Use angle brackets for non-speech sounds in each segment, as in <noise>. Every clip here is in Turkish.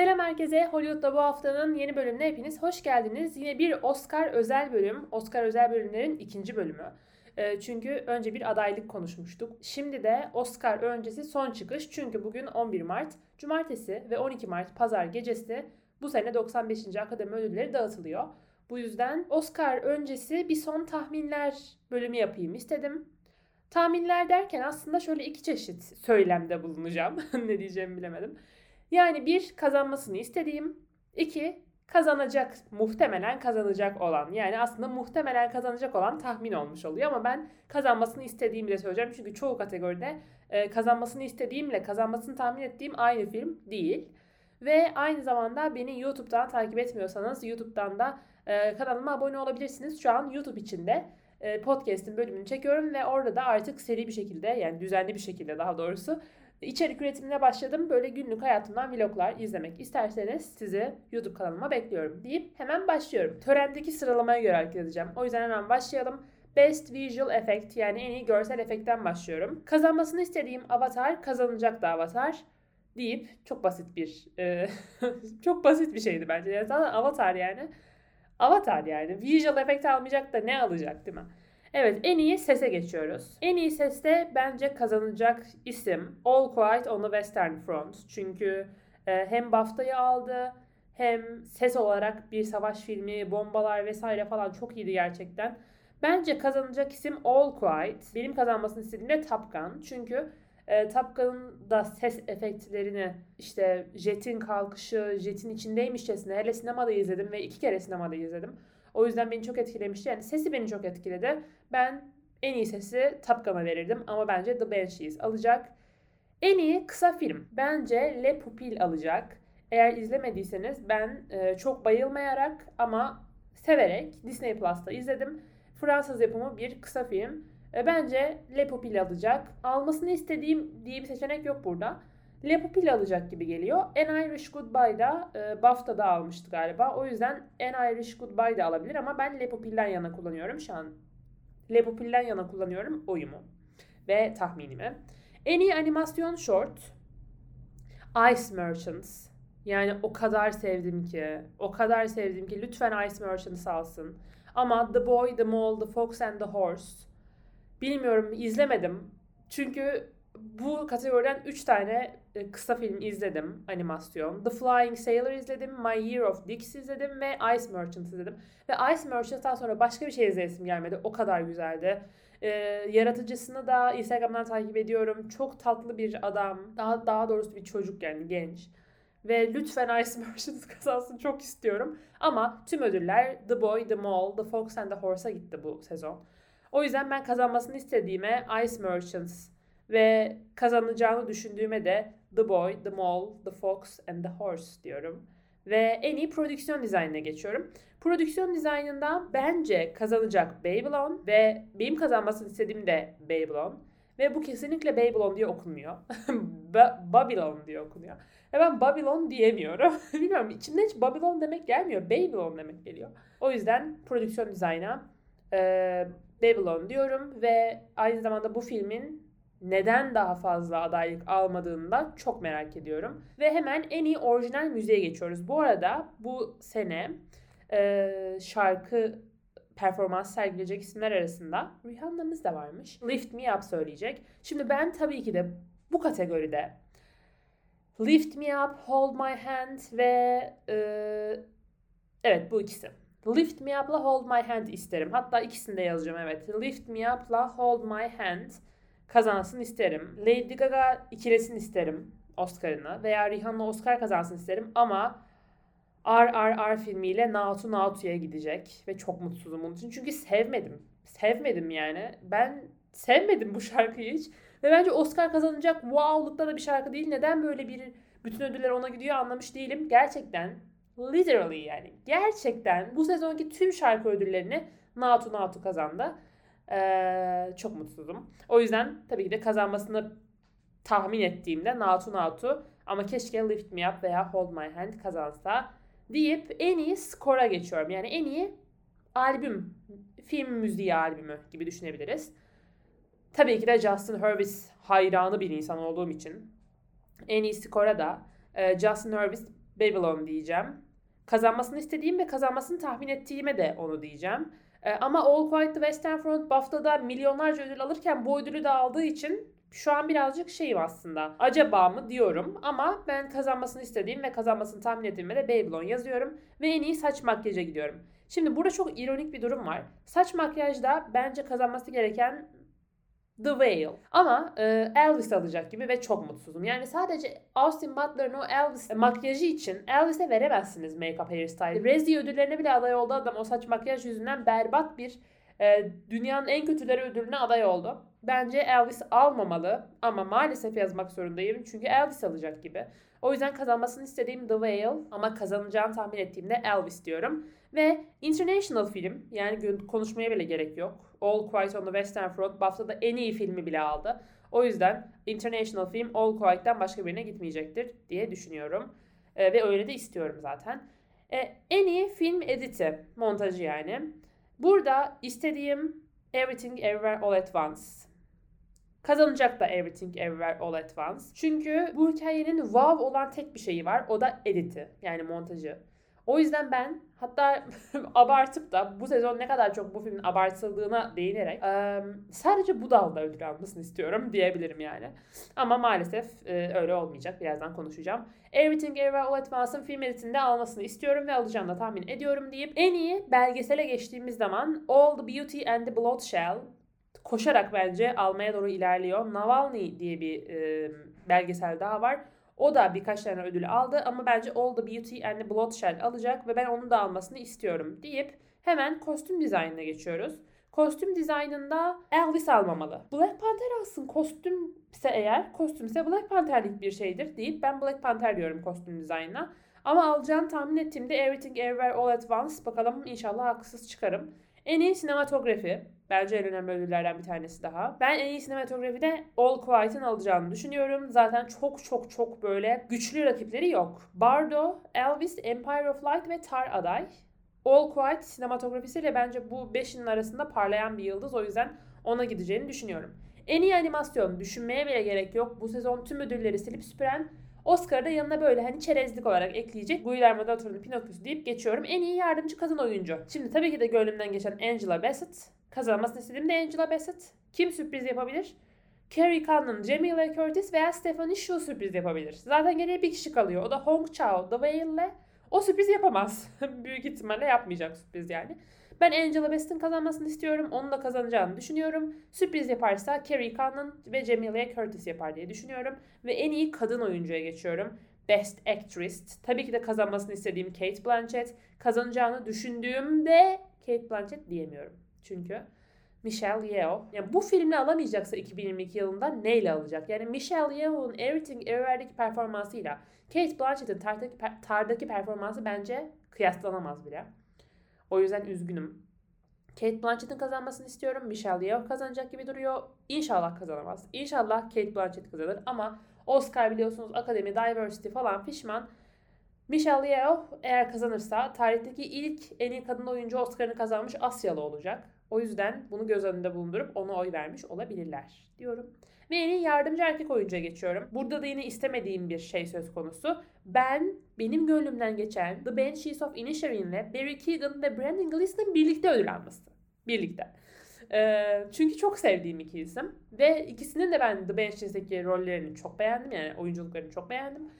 Selam herkese. Hollywood'da bu haftanın yeni bölümüne hepiniz hoş geldiniz. Yine bir Oscar özel bölüm. Oscar özel bölümlerin ikinci bölümü. Ee, çünkü önce bir adaylık konuşmuştuk. Şimdi de Oscar öncesi son çıkış. Çünkü bugün 11 Mart, Cumartesi ve 12 Mart Pazar gecesi bu sene 95. Akademi Ödülleri dağıtılıyor. Bu yüzden Oscar öncesi bir son tahminler bölümü yapayım istedim. Tahminler derken aslında şöyle iki çeşit söylemde bulunacağım. <laughs> ne diyeceğimi bilemedim. Yani bir kazanmasını istediğim, iki kazanacak, muhtemelen kazanacak olan. Yani aslında muhtemelen kazanacak olan tahmin olmuş oluyor ama ben kazanmasını istediğimi de söyleyeceğim. Çünkü çoğu kategoride e, kazanmasını istediğimle kazanmasını tahmin ettiğim aynı film değil. Ve aynı zamanda beni YouTube'dan takip etmiyorsanız YouTube'dan da e, kanalıma abone olabilirsiniz. Şu an YouTube içinde e, podcast'in bölümünü çekiyorum ve orada da artık seri bir şekilde yani düzenli bir şekilde daha doğrusu içerik üretimine başladım. Böyle günlük hayatımdan vloglar izlemek isterseniz sizi YouTube kanalıma bekliyorum deyip hemen başlıyorum. Törendeki sıralamaya göre hareket edeceğim. O yüzden hemen başlayalım. Best Visual Effect yani en iyi görsel efektten başlıyorum. Kazanmasını istediğim Avatar kazanacak da Avatar deyip çok basit bir e, <laughs> çok basit bir şeydi bence. Yani zaten Avatar yani. Avatar yani. Visual Effect almayacak da ne alacak değil mi? Evet en iyi sese geçiyoruz. En iyi seste bence kazanacak isim All Quiet on the Western Front. Çünkü e, hem BAFTA'yı aldı hem ses olarak bir savaş filmi, bombalar vesaire falan çok iyiydi gerçekten. Bence kazanacak isim All Quiet. Benim kazanmasını istediğim de Top Gun. Çünkü e, Top Gun'ın da ses efektlerini işte jetin kalkışı, jetin içindeymişçesine hele sinemada izledim ve iki kere sinemada izledim. O yüzden beni çok etkilemişti. Yani sesi beni çok etkiledi. Ben en iyi sesi Top verirdim ama bence The Banshees alacak. En iyi kısa film bence Le Pupil alacak. Eğer izlemediyseniz ben e, çok bayılmayarak ama severek Disney Plus'ta izledim. Fransız yapımı bir kısa film. E, bence Le Pupil alacak. Almasını istediğim diye bir seçenek yok burada. Le Pupil alacak gibi geliyor. An Irish Goodbye'da e, BAFTA'da almıştı galiba. O yüzden An Irish Goodbye da alabilir ama ben Le Pupil'den yana kullanıyorum şu an. Le Pupil'den yana kullanıyorum oyumu ve tahminimi. En iyi animasyon short Ice Merchants. Yani o kadar sevdim ki, o kadar sevdim ki lütfen Ice Merchants alsın. Ama The Boy, The Mole, The Fox and the Horse bilmiyorum izlemedim. Çünkü bu kategoriden 3 tane e, kısa film izledim animasyon. The Flying Sailor izledim, My Year of Dix izledim ve Ice Merchant izledim. Ve Ice Merchant'tan sonra başka bir şey izleyesim gelmedi. O kadar güzeldi. Ee, yaratıcısını da Instagram'dan takip ediyorum. Çok tatlı bir adam. Daha daha doğrusu bir çocuk yani genç. Ve lütfen <laughs> Ice Merchant kazansın çok istiyorum. Ama tüm ödüller The Boy, The Mole, The Fox and the Horse'a gitti bu sezon. O yüzden ben kazanmasını istediğime Ice Merchants ve kazanacağını düşündüğüme de The Boy, The Mole, The Fox and the Horse diyorum. Ve en iyi prodüksiyon dizaynına geçiyorum. Prodüksiyon dizaynında bence kazanacak Babylon ve benim kazanmasını istediğim de Babylon. Ve bu kesinlikle Babylon diye okunmuyor. <laughs> Babylon diye okunuyor. Ve ben Babylon diyemiyorum. <laughs> Bilmiyorum içimden hiç Babylon demek gelmiyor. Babylon demek geliyor. O yüzden prodüksiyon dizayna e, Babylon diyorum ve aynı zamanda bu filmin neden daha fazla adaylık almadığını da çok merak ediyorum. Ve hemen en iyi orijinal müziğe geçiyoruz. Bu arada bu sene e, şarkı performans sergileyecek isimler arasında Rihanna'mız da varmış. Lift Me Up söyleyecek. Şimdi ben tabii ki de bu kategoride Lift Me Up, Hold My Hand ve e, evet bu ikisi. Lift Me Up'la Hold My Hand isterim. Hatta ikisini de yazacağım evet. Lift Me Up'la Hold My Hand kazansın isterim. Lady Gaga ikilesin isterim Oscar'ını veya Rihanna Oscar kazansın isterim ama RRR filmiyle Nautu Nautu'ya gidecek ve çok mutsuzum bunun için. Çünkü sevmedim. Sevmedim yani. Ben sevmedim bu şarkıyı hiç. Ve bence Oscar kazanacak wow'lukta da bir şarkı değil. Neden böyle bir bütün ödüller ona gidiyor anlamış değilim. Gerçekten literally yani gerçekten bu sezonki tüm şarkı ödüllerini Nautu Nautu kazandı. Ee, çok mutsuzum. O yüzden tabii ki de kazanmasını tahmin ettiğimde Natu Natu ama keşke Lift Me Up veya Hold My Hand kazansa deyip en iyi skora geçiyorum. Yani en iyi albüm, film müziği albümü gibi düşünebiliriz. Tabii ki de Justin Hurwitz hayranı bir insan olduğum için en iyi skora da e, Justin Hurwitz Babylon diyeceğim. Kazanmasını istediğim ve kazanmasını tahmin ettiğime de onu diyeceğim. Ee, ama All Quiet the Western Front BAFTA'da milyonlarca ödül alırken bu ödülü de aldığı için şu an birazcık şeyim aslında. Acaba mı diyorum ama ben kazanmasını istediğim ve kazanmasını tahmin ettiğime de Babylon yazıyorum. Ve en iyi saç makyaja gidiyorum. Şimdi burada çok ironik bir durum var. Saç makyajda bence kazanması gereken The Whale. Ama e, Elvis alacak gibi ve çok mutsuzum. Yani sadece Austin Butler'ın o Elvis makyajı için Elvis'e veremezsiniz make-up hairstyle. Razzie ödüllerine bile aday oldu adam o saç makyaj yüzünden berbat bir e, dünyanın en kötüleri ödülüne aday oldu. Bence Elvis almamalı ama maalesef yazmak zorundayım çünkü Elvis alacak gibi. O yüzden kazanmasını istediğim The Whale ama kazanacağını tahmin ettiğimde Elvis diyorum. Ve international film yani konuşmaya bile gerek yok. All Quiet on the Western Front BAFTA'da en iyi filmi bile aldı. O yüzden international film All Quiet'ten başka birine gitmeyecektir diye düşünüyorum. E, ve öyle de istiyorum zaten. E, en iyi film editi, montajı yani. Burada istediğim Everything Everywhere All at Once. Kazanacak da Everything Everywhere All at Once. Çünkü bu hikayenin wow olan tek bir şeyi var. O da editi. Yani montajı. O yüzden ben hatta <laughs> abartıp da bu sezon ne kadar çok bu filmin abartıldığına değinerek sadece bu dalda ödül almasını istiyorum diyebilirim yani. Ama maalesef öyle olmayacak. Birazdan konuşacağım. Everything Everywhere All At Once'ın film editinde almasını istiyorum ve alacağını da tahmin ediyorum deyip en iyi belgesele geçtiğimiz zaman All the Beauty and the Bloodshed koşarak bence almaya doğru ilerliyor. Navalny diye bir belgesel daha var. O da birkaç tane ödül aldı ama bence All the Beauty and the Bloodshed alacak ve ben onun da almasını istiyorum deyip hemen kostüm dizaynına geçiyoruz. Kostüm dizaynında Elvis almamalı. Black Panther alsın kostümse eğer, kostümse Black Panther'lik bir şeydir deyip ben Black Panther diyorum kostüm dizaynına. Ama alacağını tahmin ettiğimde Everything Everywhere All At Once bakalım inşallah haksız çıkarım. En iyi sinematografi. Bence en önemli ödüllerden bir tanesi daha. Ben en iyi sinematografide All Quiet'ın alacağını düşünüyorum. Zaten çok çok çok böyle güçlü rakipleri yok. Bardo, Elvis, Empire of Light ve Tar aday. All Quiet sinematografisiyle bence bu beşinin arasında parlayan bir yıldız. O yüzden ona gideceğini düşünüyorum. En iyi animasyon düşünmeye bile gerek yok. Bu sezon tüm ödülleri silip süpüren Oscar'da yanına böyle hani çerezlik olarak ekleyecek Guillermo del Toro'nun Pinocchio'su deyip geçiyorum. En iyi yardımcı kadın oyuncu. Şimdi tabii ki de gönlümden geçen Angela Bassett. Kazanmasını istediğim de Angela Bassett. Kim sürpriz yapabilir? Carrie Condon, Jamie Lee Curtis veya Stephanie Shu sürpriz yapabilir. Zaten geriye bir kişi kalıyor. O da Hong Chao, The Whale'le. O sürpriz yapamaz. <laughs> Büyük ihtimalle yapmayacak sürpriz yani. Ben Angela Bassett'in kazanmasını istiyorum. Onun da kazanacağını düşünüyorum. Sürpriz yaparsa Carrie Condon ve Jamie Curtis yapar diye düşünüyorum. Ve en iyi kadın oyuncuya geçiyorum. Best Actress. Tabii ki de kazanmasını istediğim Kate Blanchett. Kazanacağını düşündüğümde Kate Blanchett diyemiyorum. Çünkü Michelle Yeoh. Yani bu filmle alamayacaksa 2022 yılında neyle alacak? Yani Michelle Yeoh'un Everything Everywhere'deki performansıyla Kate Blanchett'in tardaki, tardaki performansı bence kıyaslanamaz bile. O yüzden üzgünüm. Kate Blanchett'in kazanmasını istiyorum. Michelle Yeoh kazanacak gibi duruyor. İnşallah kazanamaz. İnşallah Kate Blanchett kazanır ama Oscar biliyorsunuz Akademi Diversity falan pişman. Michelle Yeoh eğer kazanırsa tarihteki ilk en iyi kadın oyuncu Oscar'ını kazanmış Asyalı olacak. O yüzden bunu göz önünde bulundurup ona oy vermiş olabilirler diyorum. Ve en iyi yardımcı erkek oyuncuya geçiyorum. Burada da yine istemediğim bir şey söz konusu. Ben benim gönlümden geçen The Banshees of Inisherin'le Barry Keoghan ve Brandon Gleeson'ın birlikte ödül alması. Birlikte. Ee, çünkü çok sevdiğim iki isim. Ve ikisinin de ben The Banshees'deki rollerini çok beğendim. Yani oyunculuklarını çok beğendim.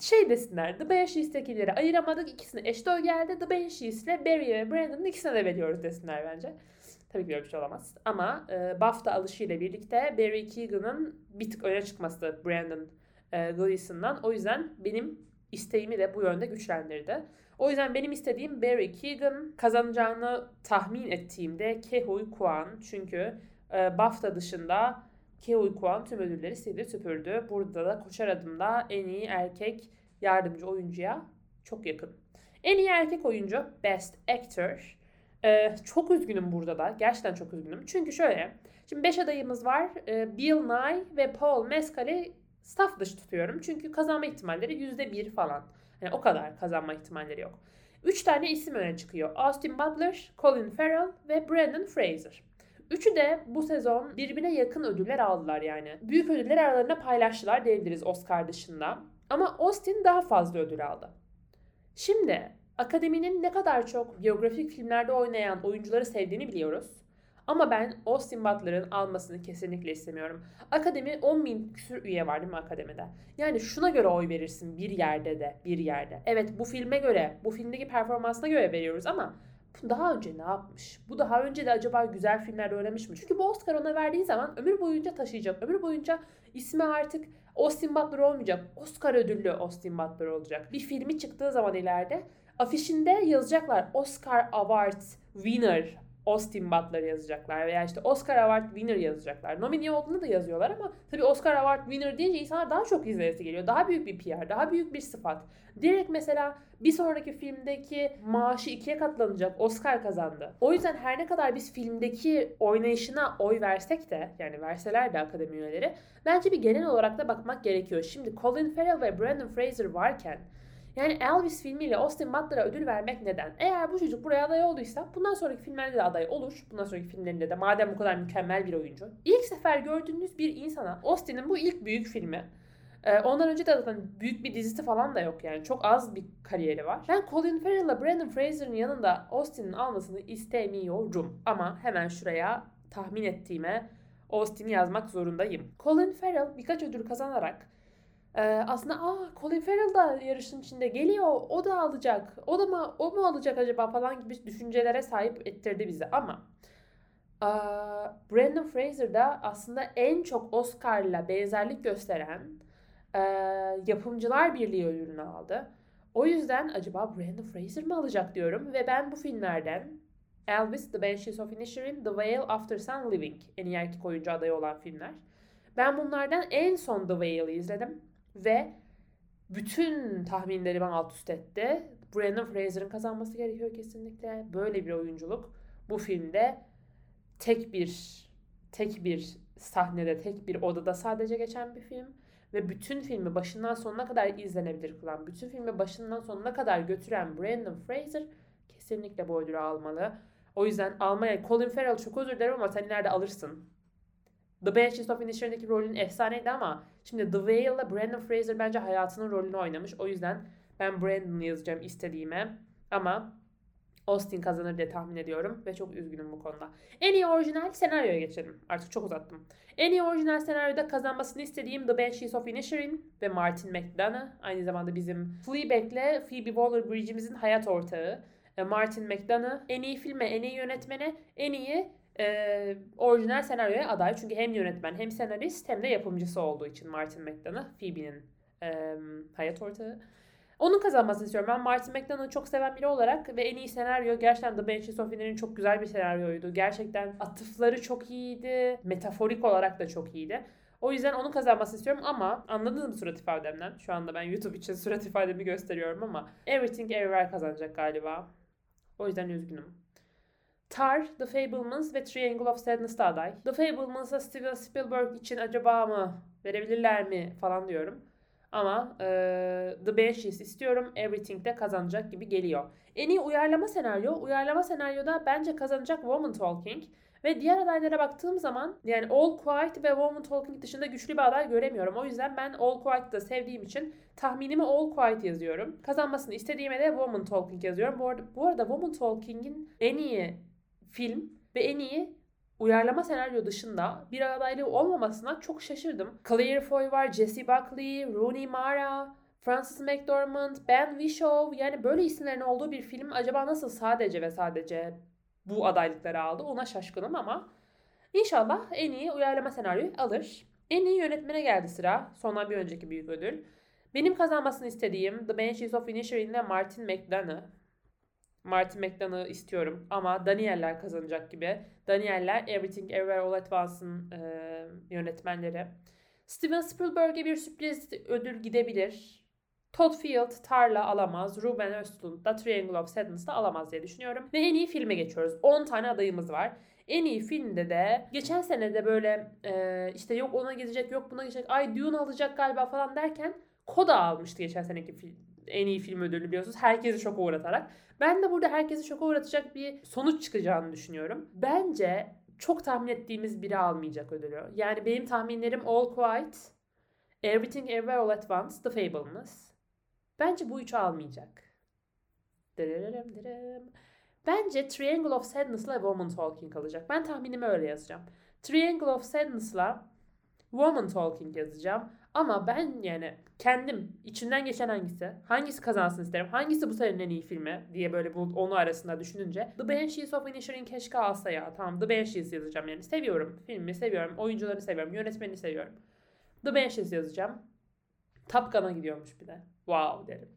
Şey desinler, The Banshees'tekileri ayıramadık. ikisini eşdeğer geldi. The Banshees ile Barry ve Brandon'ın ikisine de veriyoruz desinler bence. Tabii ki böyle bir şey olamaz. Ama e, BAFTA alışıyla birlikte Barry Keoghan'ın bir tık öne çıkması Brandon e, Gleeson'dan. O yüzden benim isteğimi de bu yönde güçlendirdi. O yüzden benim istediğim Barry Keoghan kazanacağını tahmin ettiğimde Kehui Kwan. Çünkü e, BAFTA dışında Kehui Kwan tüm ödülleri sildi süpürdü. Burada da koşar adımda en iyi erkek yardımcı oyuncuya çok yakın. En iyi erkek oyuncu Best Actor. Ee, çok üzgünüm burada da. Gerçekten çok üzgünüm. Çünkü şöyle. Şimdi 5 adayımız var. Ee, Bill Nye ve Paul Mescal'i staff dışı tutuyorum. Çünkü kazanma ihtimalleri %1 falan. Yani o kadar kazanma ihtimalleri yok. 3 tane isim öne çıkıyor. Austin Butler, Colin Farrell ve Brandon Fraser. Üçü de bu sezon birbirine yakın ödüller aldılar yani. Büyük ödüller aralarında paylaştılar diyebiliriz Oscar dışında. Ama Austin daha fazla ödül aldı. Şimdi akademinin ne kadar çok biyografik filmlerde oynayan oyuncuları sevdiğini biliyoruz. Ama ben Austin Butler'ın almasını kesinlikle istemiyorum. Akademi 10 bin küsür üye var değil mi akademide? Yani şuna göre oy verirsin bir yerde de bir yerde. Evet bu filme göre, bu filmdeki performansına göre veriyoruz ama daha önce ne yapmış? Bu daha önce de acaba güzel filmlerde oynamış mı? Çünkü bu Oscar ona verdiği zaman ömür boyunca taşıyacak. Ömür boyunca ismi artık Austin Butler olmayacak. Oscar ödüllü Austin Butler olacak. Bir filmi çıktığı zaman ileride afişinde yazacaklar Oscar Awards winner Austin Butler yazacaklar veya işte Oscar Award winner yazacaklar. Nomine olduğunu da yazıyorlar ama tabii Oscar Award winner deyince insanlar daha çok izleyesi geliyor. Daha büyük bir PR, daha büyük bir sıfat. Direkt mesela bir sonraki filmdeki maaşı ikiye katlanacak. Oscar kazandı. O yüzden her ne kadar biz filmdeki oynayışına oy versek de yani verseler de akademi üyeleri bence bir genel olarak da bakmak gerekiyor. Şimdi Colin Farrell ve Brandon Fraser varken yani Elvis filmiyle Austin Butler'a ödül vermek neden? Eğer bu çocuk buraya aday olduysa bundan sonraki filmlerde de aday olur. Bundan sonraki filmlerinde de madem bu kadar mükemmel bir oyuncu. İlk sefer gördüğünüz bir insana Austin'in bu ilk büyük filmi ee, ondan önce de zaten büyük bir dizisi falan da yok yani. Çok az bir kariyeri var. Ben Colin Farrell'la Brandon Fraser'ın yanında Austin'in almasını istemiyorum. Ama hemen şuraya tahmin ettiğime Austin'i yazmak zorundayım. Colin Farrell birkaç ödül kazanarak ee, aslında aa Colin Farrell da yarışın içinde geliyor. O da alacak. O da mı o mu alacak acaba falan gibi düşüncelere sahip ettirdi bizi ama ee, Brandon Fraser da aslında en çok Oscar'la benzerlik gösteren e, Yapımcılar Birliği ödülünü aldı. O yüzden acaba Brandon Fraser mı alacak diyorum ve ben bu filmlerden Elvis, The Banshees of Inisherin, The Whale, After Sun, Living en iyi erkek oyuncu adayı olan filmler. Ben bunlardan en son The Whale'ı izledim. Ve bütün tahminlerimi alt üst etti. Brandon Fraser'ın kazanması gerekiyor kesinlikle. Böyle bir oyunculuk bu filmde tek bir tek bir sahnede, tek bir odada sadece geçen bir film ve bütün filmi başından sonuna kadar izlenebilir kılan, bütün filmi başından sonuna kadar götüren Brandon Fraser kesinlikle bu ödülü almalı. O yüzden almaya Colin Farrell çok özür dilerim ama sen ileride alırsın. The Banshees of Inisherin'deki rolün efsaneydi ama şimdi The Whale'la Brandon Fraser bence hayatının rolünü oynamış. O yüzden ben Brandon'ı yazacağım istediğime. Ama Austin kazanır diye tahmin ediyorum ve çok üzgünüm bu konuda. En iyi orijinal senaryoya geçelim. Artık çok uzattım. En iyi orijinal senaryoda kazanmasını istediğim The Banshees of Inisherin ve Martin McDonagh. Aynı zamanda bizim Fleabag'le Phoebe Waller-Bridge'imizin hayat ortağı. E, Martin McDonagh en iyi filme, en iyi yönetmene, en iyi e, orijinal senaryoya aday. Çünkü hem yönetmen hem senarist hem de yapımcısı olduğu için Martin McDonagh, Phoebe'nin e, hayat ortağı. Onun kazanmasını istiyorum. Ben Martin McDonagh'ı çok seven biri olarak ve en iyi senaryo gerçekten The Banshees of Inisherin'in çok güzel bir senaryoydu. Gerçekten atıfları çok iyiydi. Metaforik olarak da çok iyiydi. O yüzden onun kazanmasını istiyorum ama anladınız mı surat ifademden? Şu anda ben YouTube için <laughs> surat ifademi gösteriyorum ama Everything Everywhere kazanacak galiba. O yüzden üzgünüm. Tar, The Fablemans ve Triangle of Sadness'ta aday. The Fablemans'a Steven Spielberg için acaba mı verebilirler mi falan diyorum. Ama e, The Banshees istiyorum. Everything de kazanacak gibi geliyor. En iyi uyarlama senaryo. Uyarlama senaryoda bence kazanacak Woman Talking. Ve diğer adaylara baktığım zaman yani All Quiet ve Woman Talking dışında güçlü bir aday göremiyorum. O yüzden ben All Quiet'ı da sevdiğim için tahminimi All Quiet yazıyorum. Kazanmasını istediğime de Woman Talking yazıyorum. Bu arada, bu arada Woman Talking'in en iyi film ve en iyi uyarlama senaryo dışında bir adaylığı olmamasına çok şaşırdım. Claire Foy var, Jessie Buckley, Rooney Mara, Francis McDormand, Ben Whishaw yani böyle isimlerin olduğu bir film acaba nasıl sadece ve sadece bu adaylıkları aldı ona şaşkınım ama inşallah en iyi uyarlama senaryoyu alır. En iyi yönetmene geldi sıra. Sondan bir önceki büyük ödül. Benim kazanmasını istediğim The Banshees of Inisherin ile Martin McDonagh. Martin McDonagh'ı istiyorum ama Danieller kazanacak gibi. Danieller Everything Everywhere All at Once'ın e, yönetmenleri. Steven Spielberg'e bir sürpriz ödül gidebilir. Todd Field Tarla alamaz. Ruben Östlund da Triangle of Sadness'da alamaz diye düşünüyorum. Ve en iyi filme geçiyoruz. 10 tane adayımız var. En iyi filmde de geçen sene de böyle e, işte yok ona gidecek yok buna gidecek ay Dune alacak galiba falan derken Koda almıştı geçen seneki film, en iyi film ödülünü biliyorsunuz. Herkesi şoka uğratarak. Ben de burada herkesi şoka uğratacak bir sonuç çıkacağını düşünüyorum. Bence çok tahmin ettiğimiz biri almayacak ödülü. Yani benim tahminlerim All Quiet, Everything Everywhere All At Once, The Fablemans. Bence bu üçü almayacak. Bence Triangle of Sadness'la Woman Talking kalacak. Ben tahminimi öyle yazacağım. Triangle of Sadness'la Woman Talking yazacağım. Ama ben yani kendim içinden geçen hangisi, hangisi kazansın isterim, hangisi bu senenin en iyi filmi diye böyle bu onu arasında düşününce The Banshees of Inisherin keşke alsa ya. Tamam The Banshees yazacağım yani. Seviyorum filmi, seviyorum, oyuncuları seviyorum, yönetmeni seviyorum. The Banshees yazacağım. Top Gun'a gidiyormuş bir de. Wow derim.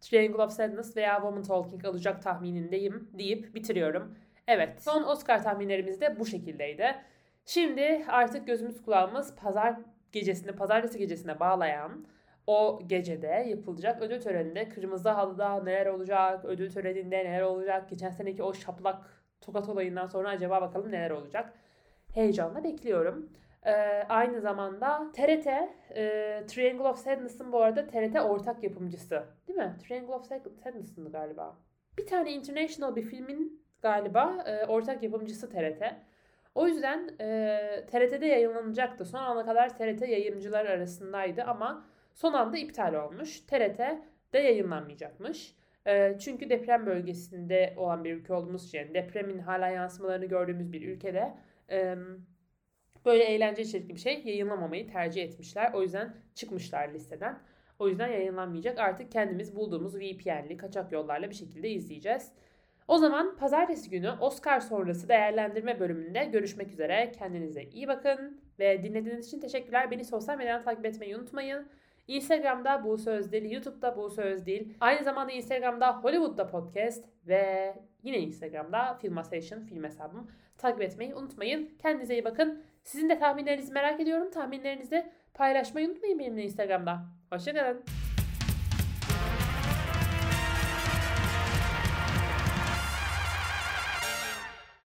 Triangle of Sadness veya Woman Talking alacak tahminindeyim deyip bitiriyorum. Evet son Oscar tahminlerimiz de bu şekildeydi. Şimdi artık gözümüz kulağımız pazar gecesini, pazartesi gecesine bağlayan o gecede yapılacak ödül töreninde kırmızı halıda neler olacak, ödül töreninde neler olacak, geçen seneki o şaplak tokat olayından sonra acaba bakalım neler olacak. Heyecanla bekliyorum. Ee, aynı zamanda TRT, e, Triangle of Sadness'ın bu arada TRT ortak yapımcısı. Değil mi? Triangle of Sadness'ın galiba. Bir tane international bir filmin galiba e, ortak yapımcısı TRT. O yüzden e, TRT'de yayınlanacaktı. Son ana kadar TRT yayıncılar arasındaydı ama son anda iptal olmuş. TRT'de yayınlanmayacakmış. E, çünkü deprem bölgesinde olan bir ülke olduğumuz için, yani depremin hala yansımalarını gördüğümüz bir ülkede e, böyle eğlence içerikli bir şey yayınlamamayı tercih etmişler. O yüzden çıkmışlar listeden. O yüzden yayınlanmayacak. Artık kendimiz bulduğumuz VPN'li kaçak yollarla bir şekilde izleyeceğiz. O zaman pazartesi günü Oscar sonrası değerlendirme bölümünde görüşmek üzere. Kendinize iyi bakın ve dinlediğiniz için teşekkürler. Beni sosyal medyadan takip etmeyi unutmayın. Instagram'da bu söz değil, YouTube'da bu söz değil. Aynı zamanda Instagram'da Hollywood'da podcast ve yine Instagram'da Filmasation film hesabım. Takip etmeyi unutmayın. Kendinize iyi bakın. Sizin de tahminlerinizi merak ediyorum. Tahminlerinizi paylaşmayı unutmayın benimle Instagram'da. Hoşçakalın.